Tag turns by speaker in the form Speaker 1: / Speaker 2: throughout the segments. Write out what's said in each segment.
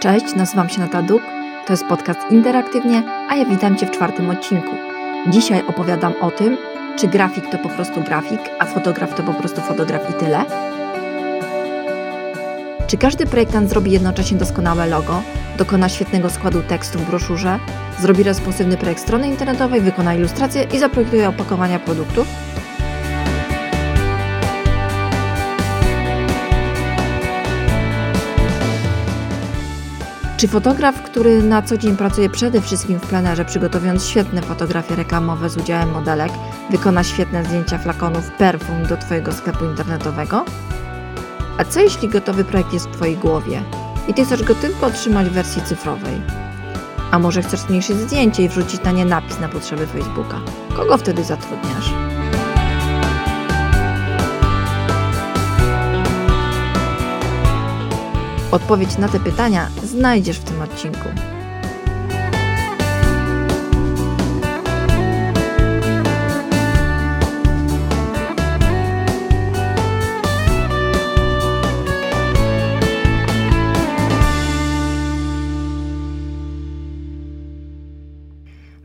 Speaker 1: Cześć, nazywam się Nata Duk, to jest podcast Interaktywnie, a ja witam Cię w czwartym odcinku. Dzisiaj opowiadam o tym, czy grafik to po prostu grafik, a fotograf to po prostu fotograf i tyle. Czy każdy projektant zrobi jednocześnie doskonałe logo, dokona świetnego składu tekstu w broszurze, zrobi responsywny projekt strony internetowej, wykona ilustrację i zaprojektuje opakowania produktów? Czy fotograf, który na co dzień pracuje przede wszystkim w plenerze, przygotowując świetne fotografie reklamowe z udziałem modelek, wykona świetne zdjęcia flakonów perfum do Twojego sklepu internetowego? A co jeśli gotowy projekt jest w Twojej głowie i Ty chcesz go tylko otrzymać w wersji cyfrowej? A może chcesz zmniejszyć zdjęcie i wrzucić na nie napis na potrzeby Facebooka? Kogo wtedy zatrudniasz? Odpowiedź na te pytania znajdziesz w tym odcinku.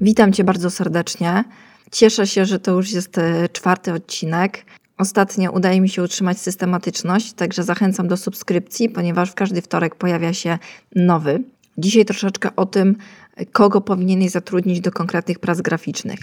Speaker 1: Witam Cię bardzo serdecznie. Cieszę się, że to już jest e, czwarty odcinek. Ostatnio udaje mi się utrzymać systematyczność, także zachęcam do subskrypcji, ponieważ w każdy wtorek pojawia się nowy. Dzisiaj troszeczkę o tym, kogo powinieneś zatrudnić do konkretnych prac graficznych.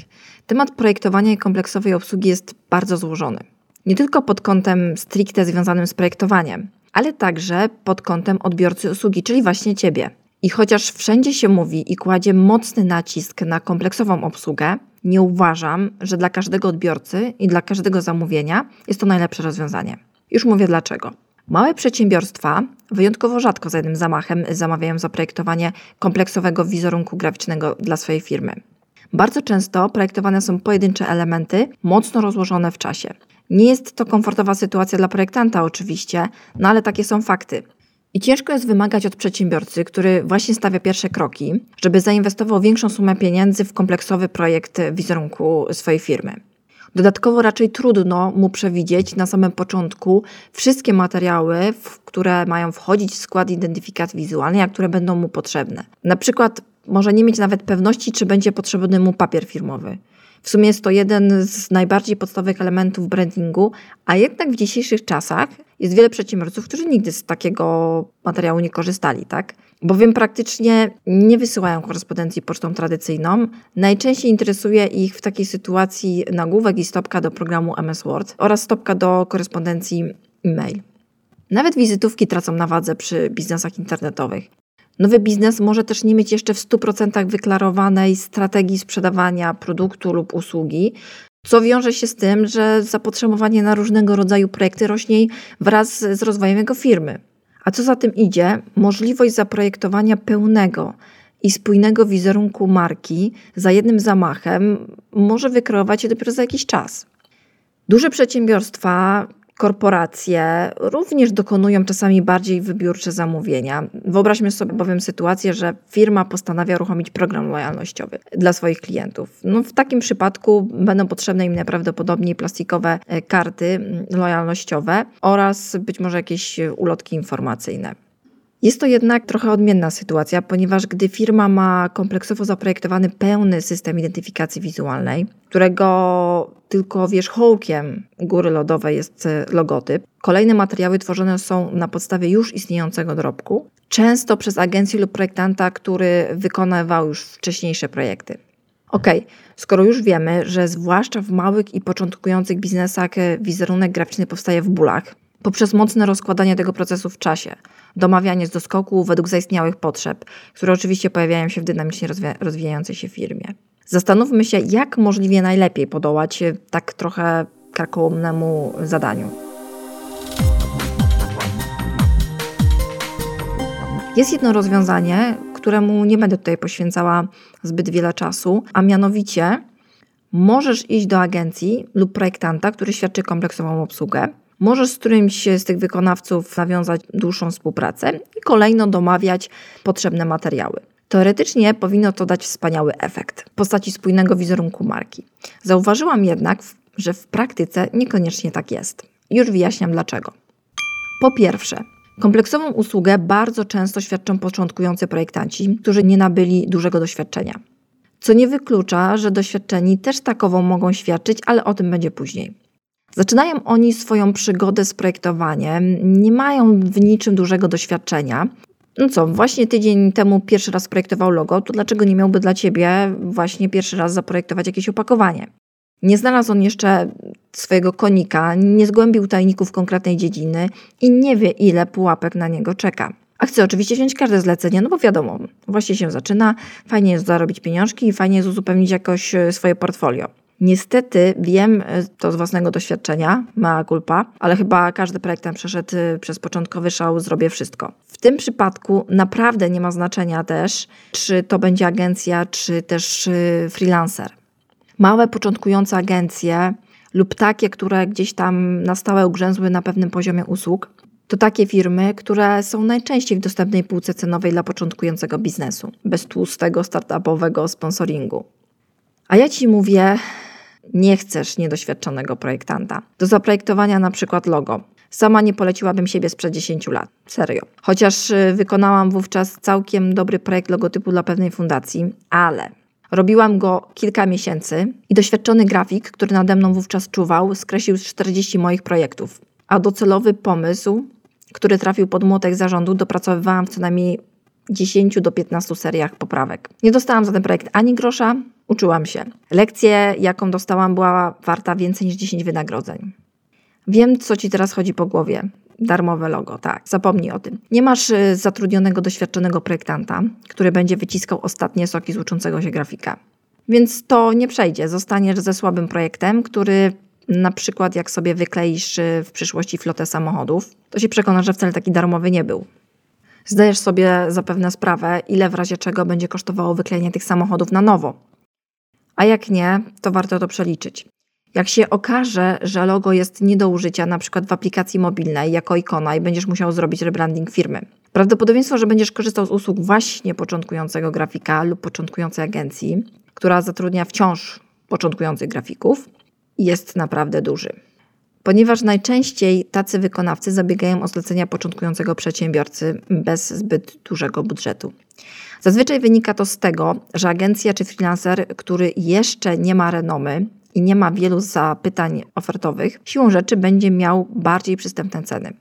Speaker 1: Temat projektowania i kompleksowej obsługi jest bardzo złożony. Nie tylko pod kątem stricte związanym z projektowaniem, ale także pod kątem odbiorcy usługi, czyli właśnie ciebie. I chociaż wszędzie się mówi i kładzie mocny nacisk na kompleksową obsługę, nie uważam, że dla każdego odbiorcy i dla każdego zamówienia jest to najlepsze rozwiązanie. Już mówię dlaczego. Małe przedsiębiorstwa wyjątkowo rzadko za jednym zamachem zamawiają zaprojektowanie kompleksowego wizerunku graficznego dla swojej firmy. Bardzo często projektowane są pojedyncze elementy, mocno rozłożone w czasie. Nie jest to komfortowa sytuacja dla projektanta, oczywiście, no ale takie są fakty. I ciężko jest wymagać od przedsiębiorcy, który właśnie stawia pierwsze kroki, żeby zainwestował większą sumę pieniędzy w kompleksowy projekt wizerunku swojej firmy. Dodatkowo raczej trudno mu przewidzieć na samym początku wszystkie materiały, które mają wchodzić w skład identyfikacji wizualnej, a które będą mu potrzebne. Na przykład może nie mieć nawet pewności, czy będzie potrzebny mu papier firmowy. W sumie jest to jeden z najbardziej podstawowych elementów brandingu, a jednak w dzisiejszych czasach jest wiele przedsiębiorców, którzy nigdy z takiego materiału nie korzystali, tak? Bowiem praktycznie nie wysyłają korespondencji pocztą tradycyjną. Najczęściej interesuje ich w takiej sytuacji nagłówek i stopka do programu MS Word oraz stopka do korespondencji e-mail. Nawet wizytówki tracą na wadze przy biznesach internetowych. Nowy biznes może też nie mieć jeszcze w 100% wyklarowanej strategii sprzedawania produktu lub usługi, co wiąże się z tym, że zapotrzebowanie na różnego rodzaju projekty rośnie wraz z rozwojem jego firmy. A co za tym idzie, możliwość zaprojektowania pełnego i spójnego wizerunku marki za jednym zamachem może wykreować się dopiero za jakiś czas. Duże przedsiębiorstwa korporacje również dokonują czasami bardziej wybiórcze zamówienia. Wyobraźmy sobie bowiem sytuację, że firma postanawia uruchomić program lojalnościowy dla swoich klientów. No, w takim przypadku będą potrzebne im najprawdopodobniej plastikowe e, karty mm, lojalnościowe oraz być może jakieś ulotki informacyjne. Jest to jednak trochę odmienna sytuacja, ponieważ gdy firma ma kompleksowo zaprojektowany pełny system identyfikacji wizualnej, którego tylko wierzchołkiem góry lodowej jest e, logotyp, kolejne materiały tworzone są na podstawie już istniejącego dorobku, często przez agencję lub projektanta, który wykonywał już wcześniejsze projekty. Ok, skoro już wiemy, że zwłaszcza w małych i początkujących biznesach e, wizerunek graficzny powstaje w bólach, poprzez mocne rozkładanie tego procesu w czasie, domawianie z doskoku według zaistniałych potrzeb, które oczywiście pojawiają się w dynamicznie rozwijającej się firmie. Zastanówmy się, jak możliwie najlepiej podołać tak trochę karkołomnemu zadaniu. Jest jedno rozwiązanie, któremu nie będę tutaj poświęcała zbyt wiele czasu, a mianowicie możesz iść do agencji lub projektanta, który świadczy kompleksową obsługę Możesz z którymś z tych wykonawców nawiązać dłuższą współpracę i kolejno domawiać potrzebne materiały. Teoretycznie powinno to dać wspaniały efekt w postaci spójnego wizerunku marki. Zauważyłam jednak, że w praktyce niekoniecznie tak jest. Już wyjaśniam dlaczego. Po pierwsze, Kompleksową usługę bardzo często świadczą początkujący projektanci, którzy nie nabyli dużego doświadczenia. Co nie wyklucza, że doświadczeni też takową mogą świadczyć, ale o tym będzie później. Zaczynają oni swoją przygodę z projektowaniem, nie mają w niczym dużego doświadczenia. No co, właśnie tydzień temu pierwszy raz projektował logo, to dlaczego nie miałby dla ciebie właśnie pierwszy raz zaprojektować jakieś opakowanie? Nie znalazł on jeszcze swojego konika, nie zgłębił tajników konkretnej dziedziny i nie wie, ile pułapek na niego czeka. A chce oczywiście wziąć każde zlecenie, no bo wiadomo, właśnie się zaczyna, fajnie jest zarobić pieniążki i fajnie jest uzupełnić jakoś e, swoje portfolio. Niestety wiem e, to z własnego doświadczenia, mała culpa, ale chyba każdy projektant przeszedł e, przez początkowy szał, zrobię wszystko. W tym przypadku naprawdę nie ma znaczenia też, czy to będzie agencja, czy też freelancer. Małe, początkujące agencje lub takie, które gdzieś tam na stałe ugrzęzły na pewnym poziomie usług, to takie firmy, które są najczęściej w dostępnej półce cenowej dla początkującego biznesu, bez tłustego startupowego sponsoringu. A ja ci mówię, nie chcesz niedoświadczonego projektanta. Do zaprojektowania na przykład logo. Sama nie poleciłabym siebie sprzed 10 lat. Serio. Chociaż y, wykonałam wówczas całkiem dobry projekt logotypu dla pewnej fundacji, ale Robiłam go kilka miesięcy i doświadczony grafik, który nade mną wówczas czuwał, skreślił 40 moich projektów. A docelowy pomysł, który trafił pod młotek zarządu, dopracowywałam w co najmniej 10 do 15 seriach poprawek. Nie dostałam za ten projekt ani grosza, uczyłam się. Lekcję, jaką dostałam, była warta więcej niż 10 wynagrodzeń. Wiem, co ci teraz chodzi po głowie. Darmowe logo, tak, zapomnij o tym. Nie masz y, zatrudnionego, doświadczonego projektanta, który będzie wyciskał ostatnie soki z uczącego się grafika. Więc to nie przejdzie. Zostaniesz ze słabym projektem, który na przykład jak sobie wykleisz y, w przyszłości flotę samochodów, to się przekonasz, że wcale taki darmowy nie był. Zdajesz sobie zapewne sprawę, ile w razie czego będzie kosztowało wyklejenie tych samochodów na nowo. A jak nie, to warto to przeliczyć. Jak się okaże, że logo jest nie do użycia, na przykład w aplikacji mobilnej jako ikona i będziesz musiał zrobić rebranding firmy, prawdopodobieństwo, że będziesz korzystał z usług właśnie początkującego grafika lub początkującej agencji, która zatrudnia wciąż początkujących grafików, jest naprawdę duży. Ponieważ najczęściej tacy wykonawcy zabiegają o zlecenia początkującego przedsiębiorcy bez zbyt dużego budżetu. Zazwyczaj wynika to z tego, że agencja czy freelancer, który jeszcze nie ma renomy, i nie ma wielu zapytań ofertowych, siłą rzeczy będzie miał bardziej przystępne ceny.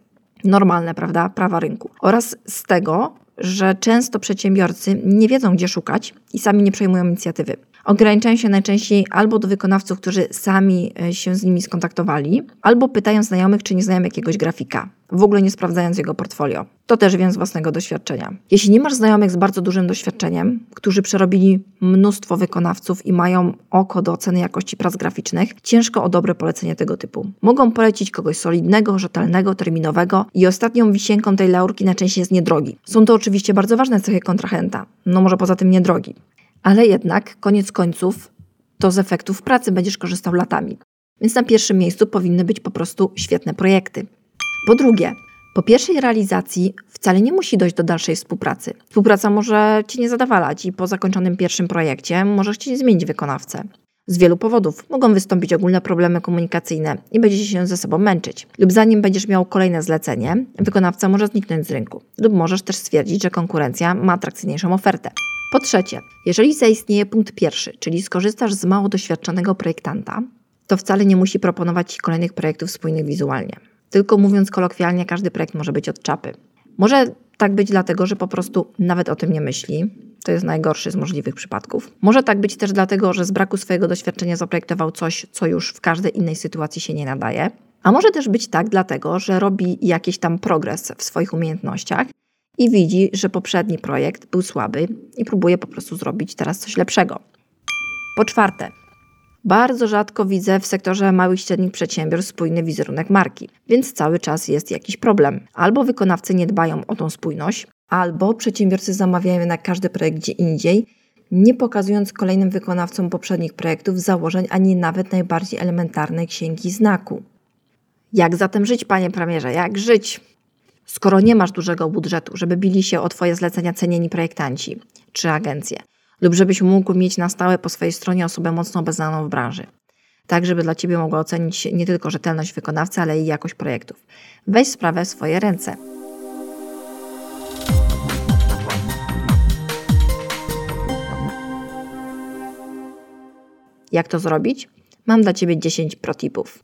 Speaker 1: Normalne, prawda? Prawa rynku. Oraz z tego, że często przedsiębiorcy nie wiedzą, gdzie szukać i sami nie przejmują inicjatywy. Ograniczają się najczęściej albo do wykonawców, którzy sami e, się z nimi skontaktowali, albo pytają znajomych, czy nie znają jakiegoś grafika, w ogóle nie sprawdzając jego portfolio. To też wiem z własnego doświadczenia. Jeśli nie masz znajomych z bardzo dużym doświadczeniem, którzy przerobili mnóstwo wykonawców i mają oko do oceny jakości prac graficznych, ciężko o dobre polecenie tego typu. Mogą polecić kogoś solidnego, rzetelnego, terminowego i ostatnią wisienką tej laurki najczęściej jest niedrogi. Są to oczywiście bardzo ważne cechy kontrahenta, no może poza tym niedrogi ale jednak koniec końców to z efektów pracy będziesz korzystał latami. Więc na pierwszym miejscu powinny być po prostu świetne projekty. Po drugie, po pierwszej realizacji wcale nie musi dojść do dalszej współpracy. Współpraca może Ci nie zadawalać i po zakończonym pierwszym projekcie możesz chcieć zmienić wykonawcę. Z wielu powodów mogą wystąpić ogólne problemy komunikacyjne i będziecie się ze sobą męczyć. Lub zanim będziesz miał kolejne zlecenie, wykonawca może zniknąć z rynku. Lub możesz też stwierdzić, że konkurencja ma atrakcyjniejszą ofertę. Po trzecie, jeżeli zaistnieje punkt pierwszy, czyli skorzystasz z mało doświadczonego projektanta, to wcale nie musi proponować Ci kolejnych projektów spójnych wizualnie. Tylko mówiąc kolokwialnie, każdy projekt może być od czapy. Może tak być dlatego, że po prostu nawet o tym nie myśli. To jest najgorszy z możliwych przypadków. Może tak być też dlatego, że z braku swojego doświadczenia zaprojektował coś, co już w każdej innej sytuacji się nie nadaje. A może też być tak dlatego, że robi jakiś tam progres w swoich umiejętnościach i widzi, że poprzedni projekt był słaby i próbuje po prostu zrobić teraz coś lepszego. Po czwarte, bardzo rzadko widzę w sektorze małych i średnich przedsiębiorstw spójny wizerunek marki, więc cały czas jest jakiś problem. Albo wykonawcy nie dbają o tą spójność, albo przedsiębiorcy zamawiają na każdy projekt gdzie indziej, nie pokazując kolejnym wykonawcom poprzednich projektów założeń ani nawet najbardziej elementarnej księgi znaku. Jak zatem żyć, panie premierze? Jak żyć? skoro nie masz dużego budżetu, żeby bili się o Twoje zlecenia cenieni projektanci czy agencje, lub żebyś mógł mieć na stałe po swojej stronie osobę mocno obeznaną w branży. Tak, żeby dla Ciebie mogła ocenić nie tylko rzetelność wykonawcy, ale i jakość projektów. Weź sprawę w swoje ręce. Jak to zrobić? Mam dla Ciebie 10 protipów.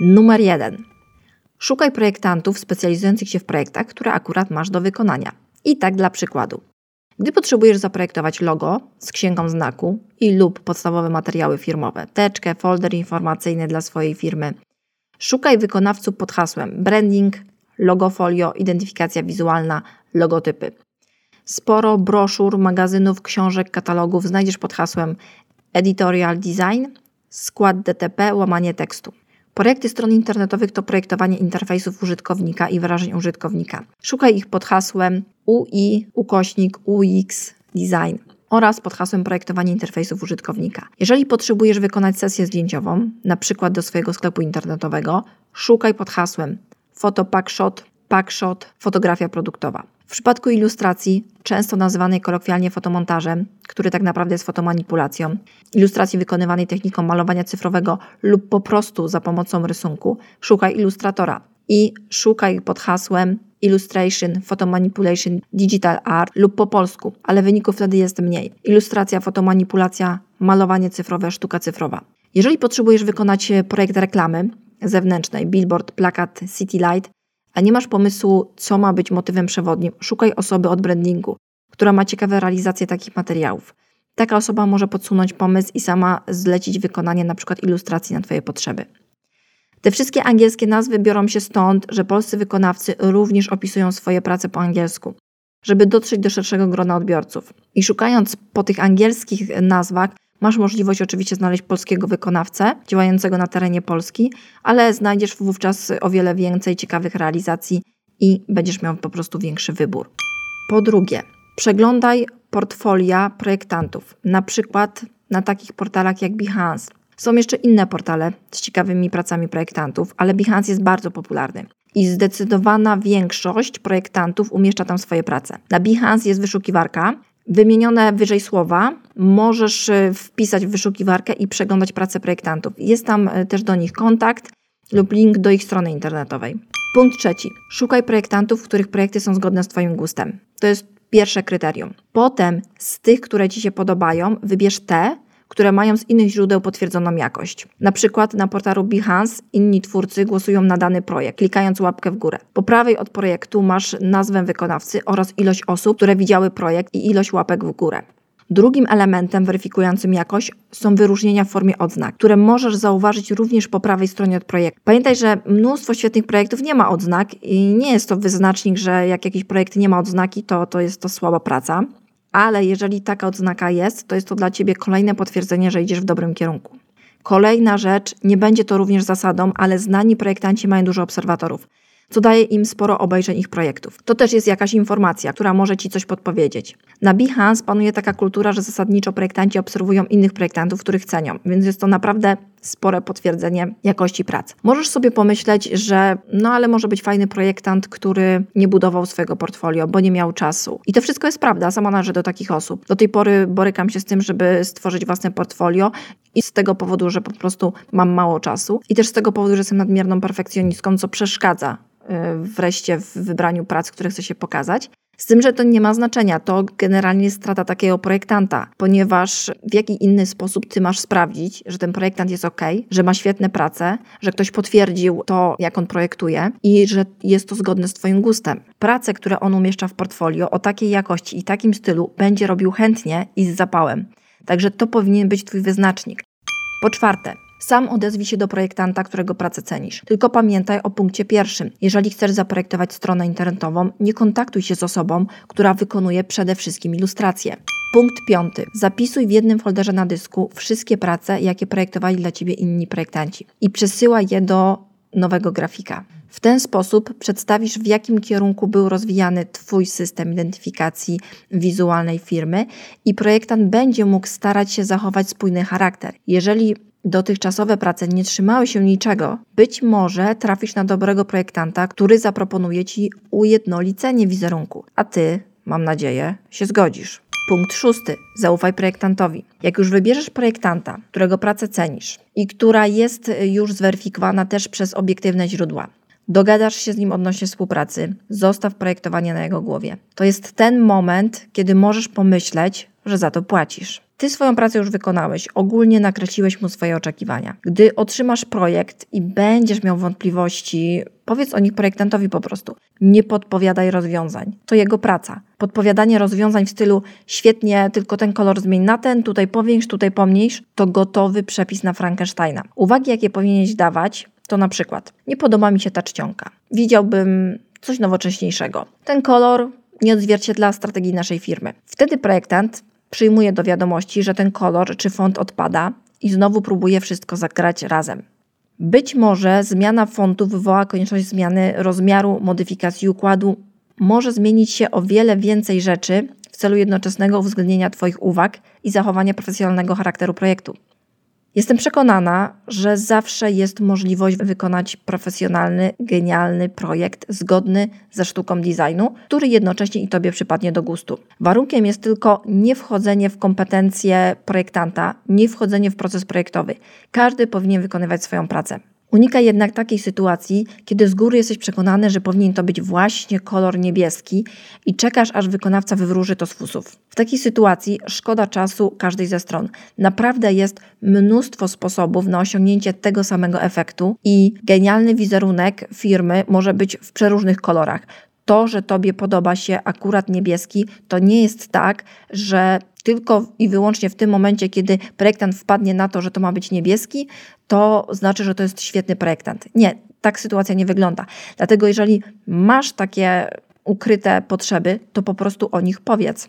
Speaker 1: Numer 1. Szukaj projektantów specjalizujących się w projektach, które akurat masz do wykonania. I tak dla przykładu. Gdy potrzebujesz zaprojektować logo z księgą znaku i lub podstawowe materiały firmowe, teczkę, folder informacyjny dla swojej firmy, szukaj wykonawców pod hasłem branding, logofolio, identyfikacja wizualna, logotypy. Sporo broszur, magazynów, książek, katalogów znajdziesz pod hasłem editorial design, skład DTP, łamanie tekstu. Projekty stron internetowych to projektowanie interfejsów użytkownika i wyrażeń użytkownika. Szukaj ich pod hasłem UI, ukośnik, UX, design oraz pod hasłem projektowanie interfejsów użytkownika. Jeżeli potrzebujesz wykonać sesję zdjęciową, na przykład do swojego sklepu internetowego, szukaj pod hasłem Photo Packshot, fotografia produktowa. W przypadku ilustracji, często nazywanej kolokwialnie fotomontażem, który tak naprawdę jest fotomanipulacją, ilustracji wykonywanej techniką malowania cyfrowego lub po prostu za pomocą rysunku, szukaj ilustratora i szukaj pod hasłem Illustration, Photomanipulation, Digital Art lub po polsku, ale wyników wtedy jest mniej. Ilustracja, fotomanipulacja, malowanie cyfrowe, sztuka cyfrowa. Jeżeli potrzebujesz wykonać projekt reklamy zewnętrznej, billboard, plakat, city light, a nie masz pomysłu, co ma być motywem przewodnim, szukaj osoby od brandingu, która ma ciekawe realizacje takich materiałów. Taka osoba może podsunąć pomysł i sama zlecić wykonanie np. ilustracji na Twoje potrzeby. Te wszystkie angielskie nazwy biorą się stąd, że polscy wykonawcy również opisują swoje prace po angielsku, żeby dotrzeć do szerszego grona odbiorców. I szukając po tych angielskich nazwach, masz możliwość oczywiście znaleźć polskiego wykonawcę działającego na terenie Polski, ale znajdziesz wówczas o wiele więcej ciekawych realizacji i będziesz miał po prostu większy wybór. Po drugie, przeglądaj portfolia projektantów, na przykład na takich portalach jak Behance. Są jeszcze inne portale z ciekawymi pracami projektantów, ale Behance jest bardzo popularny i zdecydowana większość projektantów umieszcza tam swoje prace. Na Behance jest wyszukiwarka, wymienione wyżej słowa możesz e, wpisać w wyszukiwarkę i przeglądać pracę projektantów. Jest tam e, też do nich kontakt lub link do ich strony internetowej. Punkt trzeci. Szukaj projektantów, których projekty są zgodne z Twoim gustem. To jest pierwsze kryterium. Potem z tych, które Ci się podobają, wybierz te, które mają z innych źródeł potwierdzoną jakość. Na przykład na portalu Behance inni twórcy głosują na dany projekt, klikając łapkę w górę. Po prawej od projektu masz nazwę wykonawcy oraz ilość osób, które widziały projekt i ilość łapek w górę. Drugim elementem weryfikującym jakość są wyróżnienia w formie odznak, które możesz zauważyć również po prawej stronie od projektu. Pamiętaj, że mnóstwo świetnych projektów nie ma odznak i nie jest to wyznacznik, że jak jakiś projekt nie ma odznaki, to, to jest to słaba praca ale jeżeli taka odznaka jest, to jest to dla Ciebie kolejne potwierdzenie, że idziesz w dobrym kierunku. Kolejna rzecz, nie będzie to również zasadą, ale znani projektanci mają dużo obserwatorów, co daje im sporo obejrzeń ich projektów. To też jest jakaś informacja, która może Ci coś podpowiedzieć. Na Behance panuje taka kultura, że zasadniczo projektanci obserwują innych projektantów, których cenią, więc jest to naprawdę spore potwierdzenie jakości pracy. Możesz sobie pomyśleć, że no ale może być fajny projektant, który nie budował swojego portfolio, bo nie miał czasu. I to wszystko jest prawda, sama należę do takich osób. Do tej pory borykam się z tym, żeby stworzyć własne portfolio i z tego powodu, że po prostu mam mało czasu i też z tego powodu, że jestem nadmierną perfekcjonistką, co przeszkadza y, wreszcie w wybraniu prac, które chcę się pokazać. Z tym, że to nie ma znaczenia, to generalnie strata takiego projektanta, ponieważ w jaki inny sposób ty masz sprawdzić, że ten projektant jest ok, że ma świetne prace, że ktoś potwierdził to, jak on projektuje i że jest to zgodne z Twoim gustem. Prace, które on umieszcza w portfolio o takiej jakości i takim stylu będzie robił chętnie i z zapałem. Także to powinien być Twój wyznacznik. Po czwarte, sam odezwij się do projektanta, którego pracę cenisz. Tylko pamiętaj o punkcie pierwszym. Jeżeli chcesz zaprojektować stronę internetową, nie kontaktuj się z osobą, która wykonuje przede wszystkim ilustracje. Punkt piąty. Zapisuj w jednym folderze na dysku wszystkie prace, jakie projektowali dla Ciebie inni projektanci i przesyłaj je do nowego grafika. W ten sposób przedstawisz, w jakim kierunku był rozwijany Twój system identyfikacji wizualnej firmy i projektant będzie mógł starać się zachować spójny charakter. Jeżeli dotychczasowe prace nie trzymały się niczego, być może trafisz na dobrego projektanta, który zaproponuje Ci ujednolicenie wizerunku, a Ty, mam nadzieję, się zgodzisz. Punkt szósty. Zaufaj projektantowi. Jak już wybierzesz projektanta, którego pracę cenisz i która jest już zweryfikowana też przez obiektywne źródła, dogadasz się z nim odnośnie współpracy, zostaw projektowanie na jego głowie. To jest ten moment, kiedy możesz pomyśleć, że za to płacisz. Ty swoją pracę już wykonałeś, ogólnie nakreśliłeś mu swoje oczekiwania. Gdy otrzymasz projekt i będziesz miał wątpliwości, powiedz o nich projektantowi po prostu. Nie podpowiadaj rozwiązań. To jego praca. Podpowiadanie rozwiązań w stylu świetnie, tylko ten kolor zmień na ten, tutaj powiększ, tutaj pomniejsz, to gotowy przepis na Frankensteina. Uwagi, jakie powinieneś dawać, to na przykład nie podoba mi się ta czcionka. Widziałbym coś nowocześniejszego. Ten kolor nie odzwierciedla strategii naszej firmy. Wtedy projektant przyjmuje do wiadomości, że ten kolor czy font odpada i znowu próbuje wszystko zagrać razem. Być może zmiana fontu wywoła konieczność zmiany rozmiaru, modyfikacji układu, może zmienić się o wiele więcej rzeczy w celu jednoczesnego uwzględnienia Twoich uwag i zachowania profesjonalnego charakteru projektu. Jestem przekonana, że zawsze jest możliwość wykonać profesjonalny, genialny projekt zgodny ze sztuką designu, który jednocześnie i Tobie przypadnie do gustu. Warunkiem jest tylko nie wchodzenie w kompetencje projektanta, nie wchodzenie w proces projektowy. Każdy powinien wykonywać swoją pracę. Unikaj jednak takiej sytuacji, kiedy z góry jesteś przekonany, że powinien to być właśnie kolor niebieski i czekasz, aż wykonawca wywróży to z fusów. W takiej sytuacji szkoda czasu każdej ze stron. Naprawdę jest mnóstwo sposobów na osiągnięcie tego samego efektu i genialny wizerunek firmy może być w przeróżnych kolorach to, że Tobie podoba się akurat niebieski, to nie jest tak, że tylko i wyłącznie w tym momencie, kiedy projektant wpadnie na to, że to ma być niebieski, to znaczy, że to jest świetny projektant. Nie, tak sytuacja nie wygląda. Dlatego, jeżeli masz takie ukryte potrzeby, to po prostu o nich powiedz.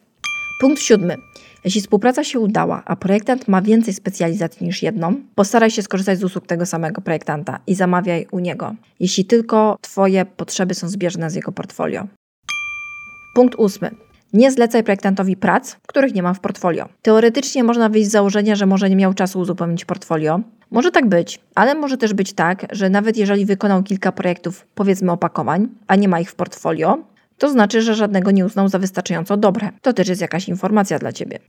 Speaker 1: Punkt siódmy. Jeśli współpraca się udała, a projektant ma więcej specjalizacji niż jedną, postaraj się skorzystać z usług tego samego projektanta i zamawiaj u niego, jeśli tylko Twoje potrzeby są zbieżne z jego portfolio. Punkt ósmy. Nie zlecaj projektantowi prac, których nie ma w portfolio. Teoretycznie można wyjść z założenia, że może nie miał czasu uzupełnić portfolio. Może tak być, ale może też być tak, że nawet jeżeli wykonał kilka projektów, powiedzmy opakowań, a nie ma ich w portfolio, to znaczy, że żadnego nie uznał za wystarczająco dobre. To też jest jakaś informacja dla Ciebie.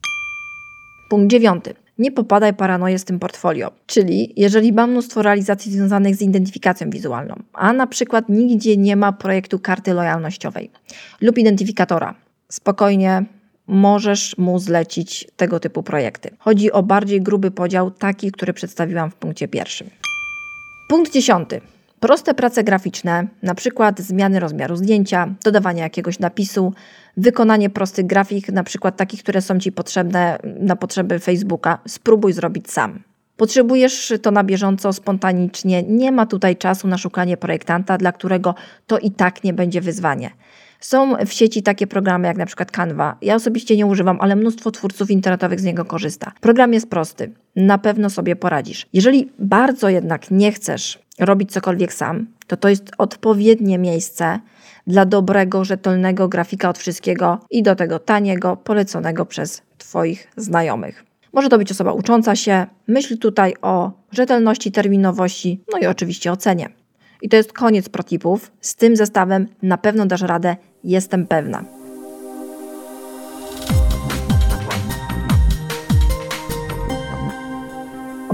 Speaker 1: Punkt dziewiąty. Nie popadaj paranoję z tym portfolio. Czyli jeżeli ma mnóstwo realizacji związanych z identyfikacją wizualną, a na przykład nigdzie nie ma projektu karty lojalnościowej lub identyfikatora, spokojnie możesz mu zlecić tego typu projekty. Chodzi o bardziej gruby podział, taki, który przedstawiłam w punkcie pierwszym. Punkt dziesiąty. Proste prace graficzne, na przykład zmiany rozmiaru zdjęcia, dodawanie jakiegoś napisu, wykonanie prostych grafik, na przykład takich, które są Ci potrzebne na potrzeby Facebooka, spróbuj zrobić sam. Potrzebujesz to na bieżąco, spontanicznie, nie ma tutaj czasu na szukanie projektanta, dla którego to i tak nie będzie wyzwanie. Są w sieci takie programy jak na przykład Canva. Ja osobiście nie używam, ale mnóstwo twórców internetowych z niego korzysta. Program jest prosty. Na pewno sobie poradzisz. Jeżeli bardzo jednak nie chcesz robić cokolwiek sam, to to jest odpowiednie miejsce dla dobrego, rzetelnego grafika od wszystkiego i do tego taniego, poleconego przez Twoich znajomych. Może to być osoba ucząca się. Myśl tutaj o rzetelności, terminowości, no i oczywiście o cenie. I to jest koniec protipów. Z tym zestawem na pewno dasz radę, jestem pewna.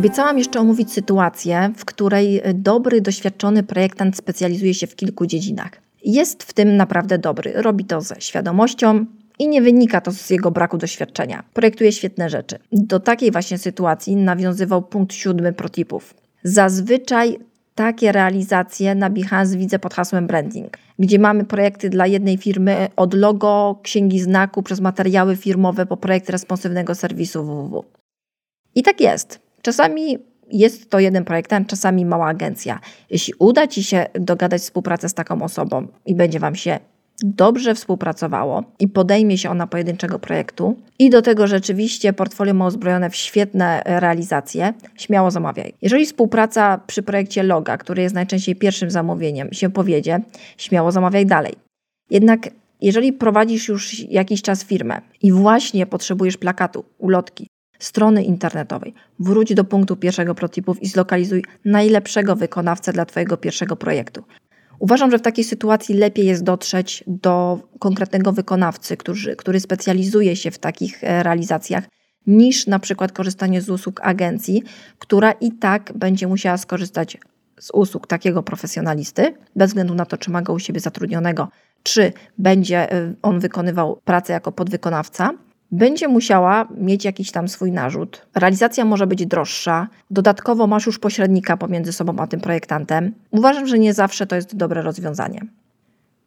Speaker 1: Obiecałam jeszcze omówić sytuację, w której dobry, doświadczony projektant specjalizuje się w kilku dziedzinach. Jest w tym naprawdę dobry, robi to ze świadomością i nie wynika to z jego braku doświadczenia. Projektuje świetne rzeczy. Do takiej właśnie sytuacji nawiązywał punkt siódmy protipów. Zazwyczaj takie realizacje na Behance widzę pod hasłem branding, gdzie mamy projekty dla jednej firmy od logo, księgi znaku, przez materiały firmowe po projekt responsywnego serwisu www. I tak jest. Czasami jest to jeden projektant, czasami mała agencja. Jeśli uda Ci się dogadać współpracę z taką osobą i będzie Wam się dobrze współpracowało i podejmie się ona pojedynczego projektu i do tego rzeczywiście portfolio ma uzbrojone w świetne realizacje, śmiało zamawiaj. Jeżeli współpraca przy projekcie Loga, który jest najczęściej pierwszym zamówieniem, się powiedzie, śmiało zamawiaj dalej. Jednak jeżeli prowadzisz już jakiś czas firmę i właśnie potrzebujesz plakatu, ulotki, strony internetowej, wróć do punktu pierwszego prototypów i zlokalizuj najlepszego wykonawcę dla Twojego pierwszego projektu. Uważam, że w takiej sytuacji lepiej jest dotrzeć do konkretnego wykonawcy, który, który specjalizuje się w takich e, realizacjach, niż na przykład korzystanie z usług agencji, która i tak będzie musiała skorzystać z usług takiego profesjonalisty, bez względu na to, czy ma go u siebie zatrudnionego, czy będzie e, on wykonywał pracę jako podwykonawca. Będzie musiała mieć jakiś tam swój narzut. Realizacja może być droższa. Dodatkowo masz już pośrednika pomiędzy sobą a tym projektantem. Uważam, że nie zawsze to jest dobre rozwiązanie.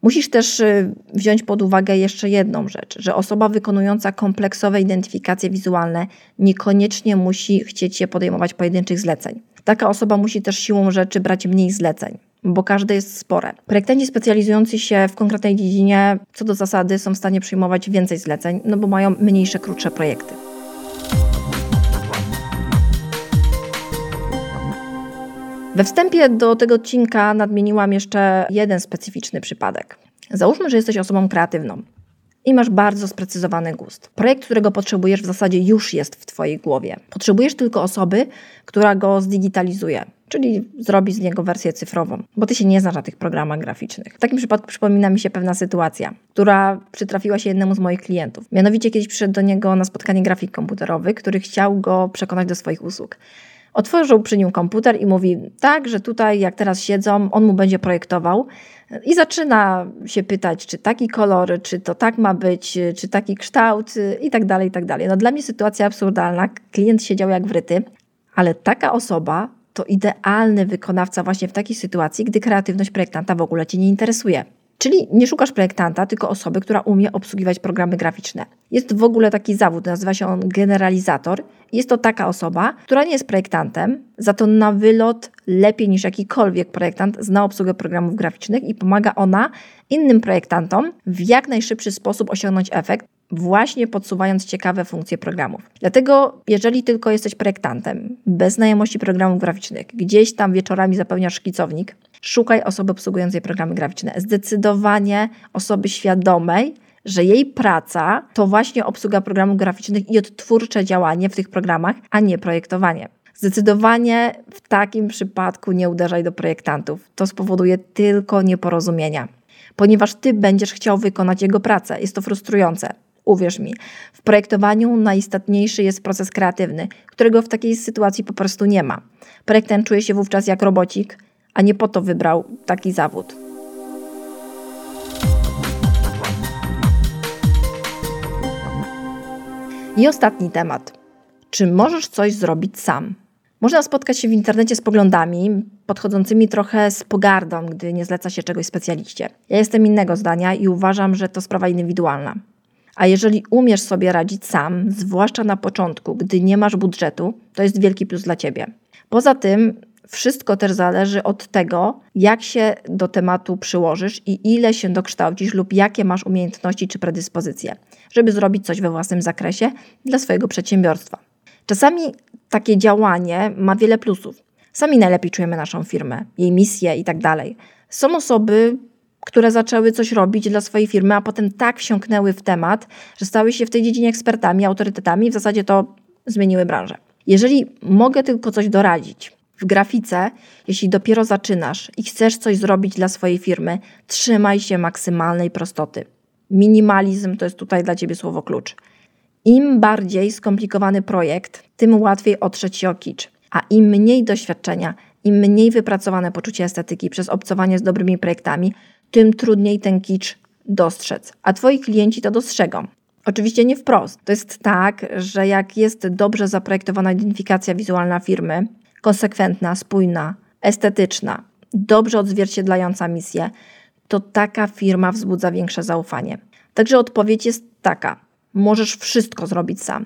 Speaker 1: Musisz też y, wziąć pod uwagę jeszcze jedną rzecz, że osoba wykonująca kompleksowe identyfikacje wizualne niekoniecznie musi chcieć się podejmować pojedynczych zleceń. Taka osoba musi też siłą rzeczy brać mniej zleceń bo każde jest spore. Projektanci specjalizujący się w konkretnej dziedzinie, co do zasady, są w stanie przyjmować więcej zleceń, no bo mają mniejsze, krótsze projekty. We wstępie do tego odcinka nadmieniłam jeszcze jeden specyficzny przypadek. Załóżmy, że jesteś osobą kreatywną i masz bardzo sprecyzowany gust. Projekt, którego potrzebujesz, w zasadzie już jest w Twojej głowie. Potrzebujesz tylko osoby, która go zdigitalizuje, czyli zrobi z niego wersję cyfrową, bo Ty się nie znasz na tych programach graficznych. W takim przypadku przypomina mi się pewna sytuacja, która przytrafiła się jednemu z moich klientów. Mianowicie kiedyś przyszedł do niego na spotkanie grafik komputerowy, który chciał go przekonać do swoich usług. Otworzył przy nim komputer i mówi tak, że tutaj jak teraz siedzą, on mu będzie projektował i zaczyna się pytać, czy taki kolor, czy to tak ma być, czy taki kształt i tak dalej, i tak dalej. No dla mnie sytuacja absurdalna. Klient siedział jak wryty, ale taka osoba to idealny wykonawca właśnie w takiej sytuacji, gdy kreatywność projektanta w ogóle Cię nie interesuje. Czyli nie szukasz projektanta, tylko osoby, która umie obsługiwać programy graficzne. Jest w ogóle taki zawód, nazywa się on generalizator. Jest to taka osoba, która nie jest projektantem, za to na wylot lepiej niż jakikolwiek projektant zna obsługę programów graficznych i pomaga ona innym projektantom w jak najszybszy sposób osiągnąć efekt, właśnie podsuwając ciekawe funkcje programów. Dlatego, jeżeli tylko jesteś projektantem, bez znajomości programów graficznych, gdzieś tam wieczorami zapełniasz szkicownik, szukaj osoby obsługującej programy graficzne. Zdecydowanie osoby świadomej, że jej praca to właśnie obsługa programów graficznych i odtwórcze działanie w tych programach, a nie projektowanie. Zdecydowanie w takim przypadku nie uderzaj do projektantów. To spowoduje tylko nieporozumienia, ponieważ ty będziesz chciał wykonać jego pracę. Jest to frustrujące. Uwierz mi, w projektowaniu najistotniejszy jest proces kreatywny, którego w takiej sytuacji po prostu nie ma. Projektant czuje się wówczas jak robocik, a nie po to wybrał taki zawód. I ostatni temat. Czy możesz coś zrobić sam? Można spotkać się w internecie z poglądami podchodzącymi trochę z pogardą, gdy nie zleca się czegoś specjaliście. Ja jestem innego zdania i uważam, że to sprawa indywidualna. A jeżeli umiesz sobie radzić sam, zwłaszcza na początku, gdy nie masz budżetu, to jest wielki plus dla ciebie. Poza tym, wszystko też zależy od tego, jak się do tematu przyłożysz i ile się dokształcisz lub jakie masz umiejętności czy predyspozycje, żeby zrobić coś we własnym zakresie dla swojego przedsiębiorstwa. Czasami takie działanie ma wiele plusów. Sami najlepiej czujemy naszą firmę, jej misję i tak dalej. Są osoby, które zaczęły coś robić dla swojej firmy, a potem tak wsiąknęły w temat, że stały się w tej dziedzinie ekspertami, autorytetami w zasadzie to zmieniły branżę. Jeżeli mogę tylko coś doradzić, w grafice, jeśli dopiero zaczynasz i chcesz coś zrobić dla swojej firmy, trzymaj się maksymalnej prostoty. Minimalizm to jest tutaj dla ciebie słowo klucz. Im bardziej skomplikowany projekt, tym łatwiej otrzeć się o kicz. A im mniej doświadczenia, im mniej wypracowane poczucie estetyki przez obcowanie z dobrymi projektami, tym trudniej ten kicz dostrzec. A twoi klienci to dostrzegą. Oczywiście nie wprost. To jest tak, że jak jest dobrze zaprojektowana identyfikacja wizualna firmy, konsekwentna, spójna, estetyczna, dobrze odzwierciedlająca misję, to taka firma wzbudza większe zaufanie. Także odpowiedź jest taka: możesz wszystko zrobić sam.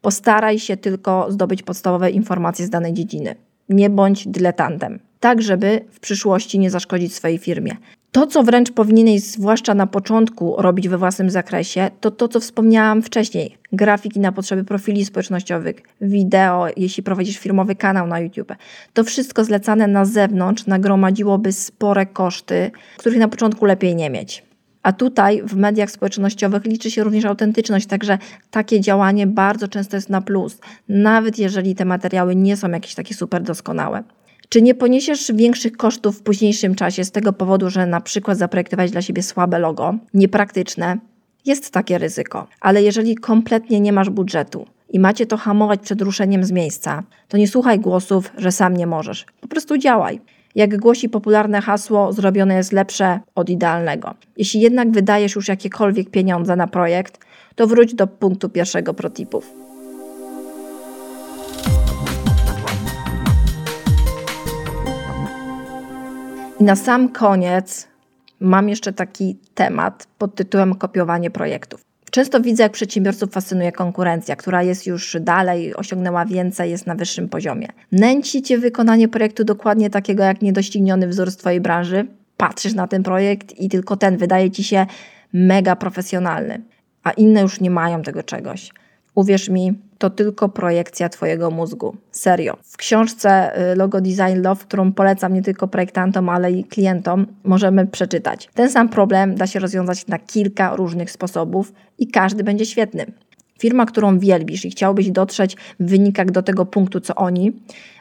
Speaker 1: Postaraj się tylko zdobyć podstawowe informacje z danej dziedziny. Nie bądź dyletantem, tak żeby w przyszłości nie zaszkodzić swojej firmie. To, co wręcz powinieneś, zwłaszcza na początku, robić we własnym zakresie, to to, co wspomniałam wcześniej. Grafiki na potrzeby profili społecznościowych, wideo, jeśli prowadzisz firmowy kanał na YouTube. To wszystko zlecane na zewnątrz nagromadziłoby spore koszty, których na początku lepiej nie mieć. A tutaj w mediach społecznościowych liczy się również autentyczność, także takie działanie bardzo często jest na plus, nawet jeżeli te materiały nie są jakieś takie super doskonałe. Czy nie poniesiesz większych kosztów w późniejszym czasie z tego powodu, że na przykład zaprojektowałeś dla siebie słabe logo, niepraktyczne? Jest takie ryzyko, ale jeżeli kompletnie nie masz budżetu i macie to hamować przed ruszeniem z miejsca, to nie słuchaj głosów, że sam nie możesz. Po prostu działaj. Jak głosi popularne hasło, zrobione jest lepsze od idealnego. Jeśli jednak wydajesz już jakiekolwiek pieniądze na projekt, to wróć do punktu pierwszego protipów. I na sam koniec mam jeszcze taki temat pod tytułem kopiowanie projektów. Często widzę, jak przedsiębiorców fascynuje konkurencja, która jest już dalej, osiągnęła więcej, jest na wyższym poziomie. Nęci cię wykonanie projektu dokładnie takiego jak niedościgniony wzór z twojej branży. Patrzysz na ten projekt i tylko ten wydaje ci się mega profesjonalny, a inne już nie mają tego czegoś. Uwierz mi, to tylko projekcja Twojego mózgu. Serio. W książce y, Logo Design Love, którą polecam nie tylko projektantom, ale i klientom, możemy przeczytać. Ten sam problem da się rozwiązać na kilka różnych sposobów i każdy będzie świetny. Firma, którą wielbisz i chciałbyś dotrzeć w wynikach do tego punktu, co oni,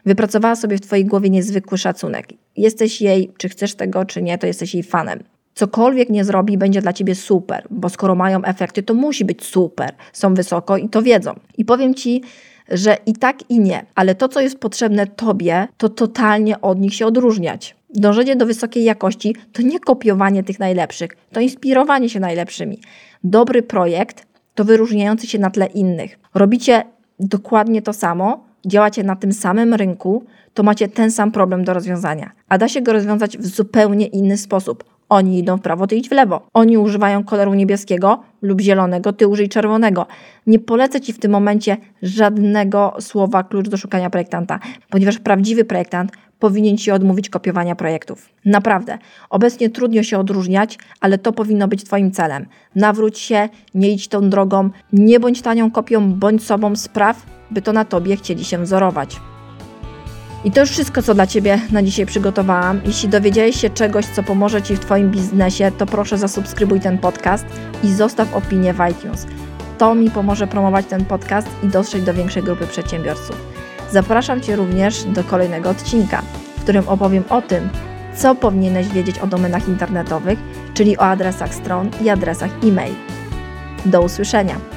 Speaker 1: wypracowała sobie w Twojej głowie niezwykły szacunek. Jesteś jej, czy chcesz tego, czy nie, to jesteś jej fanem cokolwiek nie zrobi, będzie dla ciebie super, bo skoro mają efekty, to musi być super. Są wysoko i to wiedzą. I powiem ci, że i tak, i nie, ale to, co jest potrzebne tobie, to totalnie od nich się odróżniać. Dążenie do wysokiej jakości to nie kopiowanie tych najlepszych, to inspirowanie się najlepszymi. Dobry projekt to wyróżniający się na tle innych. Robicie dokładnie to samo, działacie na tym samym rynku, to macie ten sam problem do rozwiązania. A da się go rozwiązać w zupełnie inny sposób. Oni idą w prawo, ty idź w lewo. Oni używają koloru niebieskiego lub zielonego, ty użyj czerwonego. Nie polecę ci w tym momencie żadnego słowa klucz do szukania projektanta, ponieważ prawdziwy projektant powinien ci odmówić kopiowania projektów. Naprawdę. Obecnie trudno się odróżniać, ale to powinno być Twoim celem. Nawróć się, nie idź tą drogą, nie bądź tanią kopią, bądź sobą, spraw, by to na Tobie chcieli się wzorować. I to już wszystko, co dla Ciebie na dzisiaj przygotowałam. Jeśli dowiedziałeś się czegoś, co pomoże Ci w Twoim biznesie, to proszę zasubskrybuj ten podcast i zostaw opinię w iTunes. To mi pomoże promować ten podcast i dotrzeć do większej grupy przedsiębiorców. Zapraszam Cię również do kolejnego odcinka, w którym opowiem o tym, co powinieneś wiedzieć o domenach internetowych, czyli o adresach stron i adresach e-mail. Do usłyszenia!